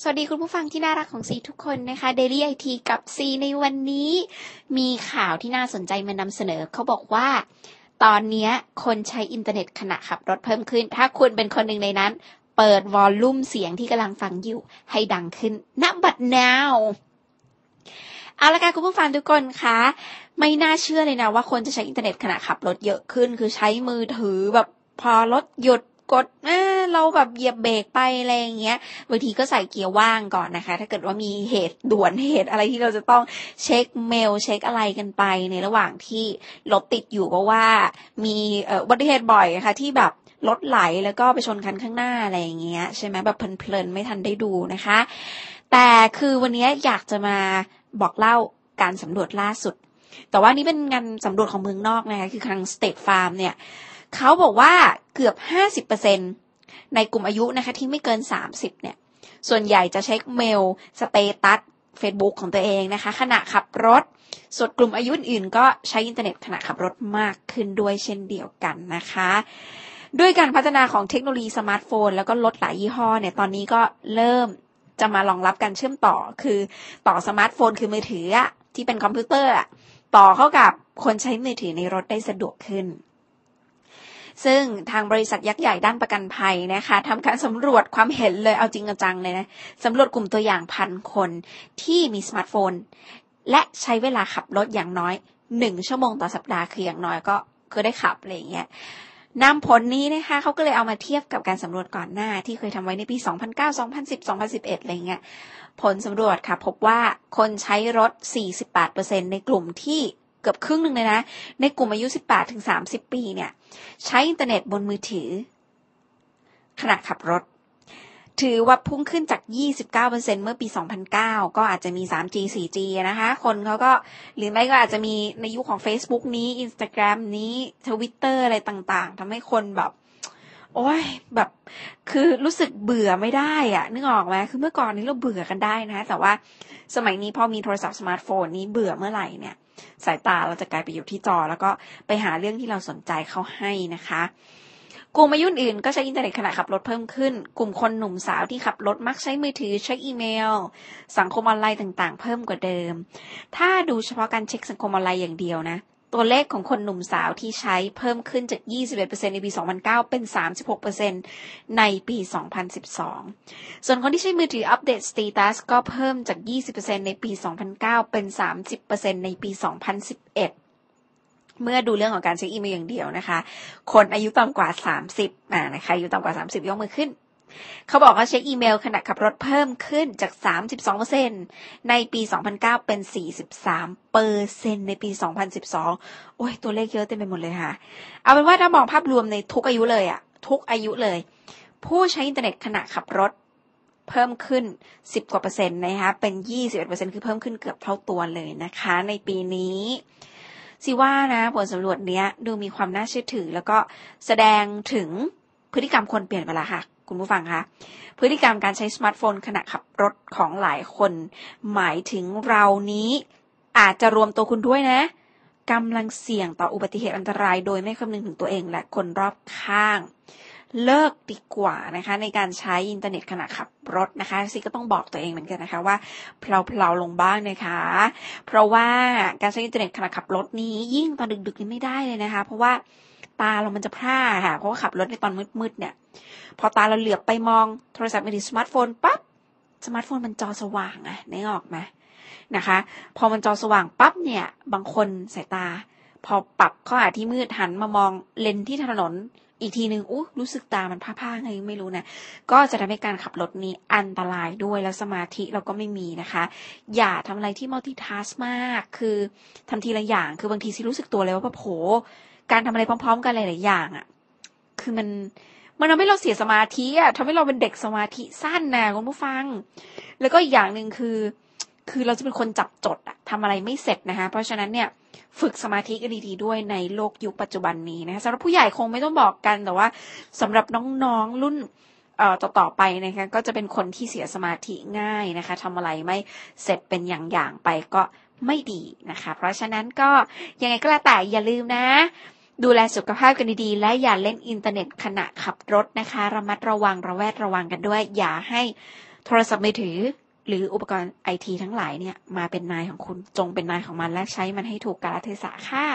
สวัสดีคุณผู้ฟังที่น่ารักของซีทุกคนนะคะ Daily IT กับซีในวันนี้ มีข่าวที่น่าสนใจมานำเสนอ เขาบอกว่า ตอนนี้คนใช้อินเทอร์เน็ตขณะขับรถเพิ่มขึ้น ถ้าคุณเป็นคนหนึ่งในนั้น เปิด volume เสียงที่กำลังฟังอยู่ ให้ดังขึ้นณบัดนาวเอาละค่ะคุณผู้ฟังทุกคนคะไม่น่าเชื่อเลยนะว่าคนจะใช้อินเทอร์เน็ตขณะขับรถเยอะขึ้น คือใช้มือถือแบบพอรถหยุดกดเออเราแบบเหยียบเบรกไปอะไรอย่างเงี้ยบางทีก็ใส่เกียร์ว่างก่อนนะคะ ถ้าเกิดว่ามีเหตุด่วนเหตุอะไรที่เราจะต้องเช็คเมลเช็คอะไรกันไป ในระหว่างที่รถติดอยู่ก็ว่ามีอุบัติเหตุบ่อยค่ะที่แบบรถไหลแล้วก็ไปชนคันข้างหน้าอะไรอย่างเงี้ยใช่ไหมแบบเพลินๆไม่ทันได้ดูนะคะ แต่คือวันนี้อยากจะมาบอกเล่าการสำรวจล่าสุด แต่ว่านี่เป็นงานสำรวจของเมืองนอกนะคะ คือทาง State Farm เนี่ยเขาบอกว่าเกือบ 50% ในกลุ่มอายุนะคะที่ไม่เกิน 30 เนี่ย ส่วนใหญ่จะเช็คเมล status Facebook ของตัวเองนะคะ ขณะขับรถ ส่วนกลุ่มอายุอื่นก็ใช้อินเทอร์เน็ตขณะขับรถมากขึ้นด้วยเช่นเดียวกันนะคะ ด้วยการพัฒนาของเทคโนโลยีสมาร์ทโฟน แล้วก็รถหลายยี่ห้อเนี่ยตอนนี้ก็เริ่มจะมารองรับการเชื่อมต่อคือต่อสมาร์ทโฟนคือมือถือที่เป็นคอมพิวเตอร์ต่อเข้ากับคนใช้มือถือในรถได้สะดวกขึ้น ซึ่งทางบริษัทยักษ์ใหญ่ด้านประกันภัยนะคะทำการสำรวจความเห็นเลยเอาจริงจังเลยนะสำรวจกลุ่มตัวอย่างพันคนที่มีสมาร์ทโฟน และใช้เวลาขับรถอย่างน้อยหนึ่งชั่วโมงต่อสัปดาห์คืออย่างน้อยก็คือได้ขับอะไรอย่างเงี้ยนำผลนี้นะคะเขาก็เลยเอามาเทียบกับการสำรวจก่อนหน้าที่เคยทำไว้ในปี 2009 2010 2011 อะไรเงี้ย ผลสำรวจค่ะ พบว่าคนใช้รถ 48%ในกลุ่มที่ เกือบครึ่งหนึ่งเลยนะ ในกลุ่มอายุ 18ถึง30 ปีเนี่ย ใช้อินเทอร์เน็ตบนมือถือ ขณะขับรถ ถือว่าพุ่งขึ้นจาก 29%เมื่อปี 2009 ก็อาจจะมี 3G 4G นะคะ คนเขาก็หรือไม่ก็อาจจะมีในยุคขของ Facebook นี้ Instagram นี้ Twitter อะไรต่างๆทำให้คนแบบโอ้ยแบบคือรู้สึกเบื่อไม่ได้อะนึกออกไหมคือเมื่อก่อนนี้เราเบื่อกันได้นะ แต่ว่าสมัยนี้พอมีโทรศัพท์สมาร์ทโฟนนี้เบื่อเมื่อไหร่เนี่ย สายตาเราจะกลายไปอยู่ที่จอ แล้วก็ไปหาเรื่องที่เราสนใจเข้าให้นะคะกลุ่มอายุอื่นก็ใช้อินเทอร์เน็ตขณะขับรถเพิ่มขึ้น กลุ่มคนหนุ่มสาวที่ขับรถมักใช้มือถือเช็คอีเมล สังคมออนไลน์ต่างๆ เพิ่มกว่าเดิม ถ้าดูเฉพาะการเช็คสังคมออนไลน์อย่างเดียวนะ ตัวเลขของคนหนุ่มสาวที่ใช้เพิ่มขึ้นจาก 21%ในปี 2009 เป็น 36%ในปี 2012 ส่วนคนที่ใช้มือถืออัปเดตสเตตัสก็เพิ่มจาก 20%ในปี 2009 เป็น 30%ในปี 2011เมื่อดูเรื่องของการเช็คอีเมลอย่างเดียวนะคะ คนอายุต่ำกว่า 30อ่านะคะอายุต่ำกว่า 30 ยกมือขึ้น เขาบอกว่าเช็คอีเมลขณะขับรถเพิ่มขึ้นจาก 32%ในปี 2009 เป็น 43เปอร์เซ็นในปี 2012 โอ้ย ตัวเลขเยอะเต็มไปหมดเลยค่ะ เอาเป็นว่าถ้ามองภาพรวมในทุกอายุเลยอะทุกอายุเลย ผู้ใช้อินเทอร์เน็ตขณะขับรถเพิ่มขึ้น 10 กว่าเปอร์เซ็นต์นะคะ เป็น 21เปอร์เซ็นต์คือเพิ่มขึ้นเกือบเท่าตัวเลยนะคะ ในปีนี้สิว่านะผลสำรวจเนี้ยดูมีความน่าเชื่อถือ แล้วก็แสดงถึงพฤติกรรมคนเปลี่ยนไปแล้วค่ะ คุณผู้ฟังคะพฤติกรรมการใช้สมาร์ทโฟนขณะขับรถของหลายคน หมายถึงเรานี้อาจจะรวมตัวคุณด้วยนะกำลังเสี่ยงต่ออุบัติเหตุอันตราย โดยไม่คำนึงถึงตัวเองและคนรอบข้าง เลิกดีกว่านะคะ ในการใช้อินเทอร์เน็ตขณะขับรถนะคะซิก็ต้องบอกตัวเองเหมือนกันนะคะว่าเพลาๆลงบ้างนะคะ เพราะว่าการใช้อินเทอร์เน็ตขณะขับรถนี้ยิ่งตอนดึกๆนี่ไม่ได้เลยนะคะ เพราะว่าตาเรามันจะพร่าค่ะ เพราะว่าขับรถในตอนมืดๆเนี่ย พอตาเราเหลือบไปมองโทรศัพท์มือถือสมาร์ทโฟนปั๊บสมาร์ทโฟนมันจอสว่างอะนึกออกไหมนะคะ พอมันจอสว่างปั๊บเนี่ย บางคนสายตา พอปรับเข้าหาที่มืดหันมามองเลนที่ถนน อีกทีหนึ่งอู้รู้สึกตามันพร่าๆไงไม่รู้นะก็จะทำให้การขับรถนี้อันตรายด้วยแล้วสมาธิเราก็ไม่มีนะคะ อย่าทำอะไรที่ multitask มากคือทำทีละอย่าง คือบางทีสิรู้สึกตัวเลยว่าโหการทำอะไรพร้อม ๆ กันหลายๆอย่างอะ่ะ คือมันมันทำให้เราเสียสมาธิอะทำให้เราเป็นเด็กสมาธิสั้นนะคุณผู้ฟัง แล้วก็อีกอย่างหนึ่งคือ คือเราจะเป็นคนจับจดอะทำอะไรไม่เสร็จนะคะ เพราะฉะนั้นเนี่ยฝึกสมาธิกันดีๆด้วยในโลกยุคปัจจุบันนี้นะคะสำหรับผู้ใหญ่คงไม่ต้องบอกกันแต่ว่าสำหรับน้องๆรุ่นต่อๆไปนะคะก็จะเป็นคนที่เสียสมาธิง่ายนะคะทำอะไรไม่เสร็จเป็นอย่างๆไปก็ไม่ดีนะคะ เพราะฉะนั้นก็ยังไงก็แล้วแต่อย่าลืมนะ ดูแลสุขภาพกันดีๆ และอย่าเล่นอินเทอร์เน็ตขณะขับรถนะคะ ระมัดระวังระแวดระวังกันด้วย อย่าให้โทรศัพท์มือถือ หรืออุปกรณ์ไอทีทั้งหลายเนี่ยมาเป็นนายของคุณจงเป็นนายของมันและใช้มันให้ถูกกาลเทศะค่ะ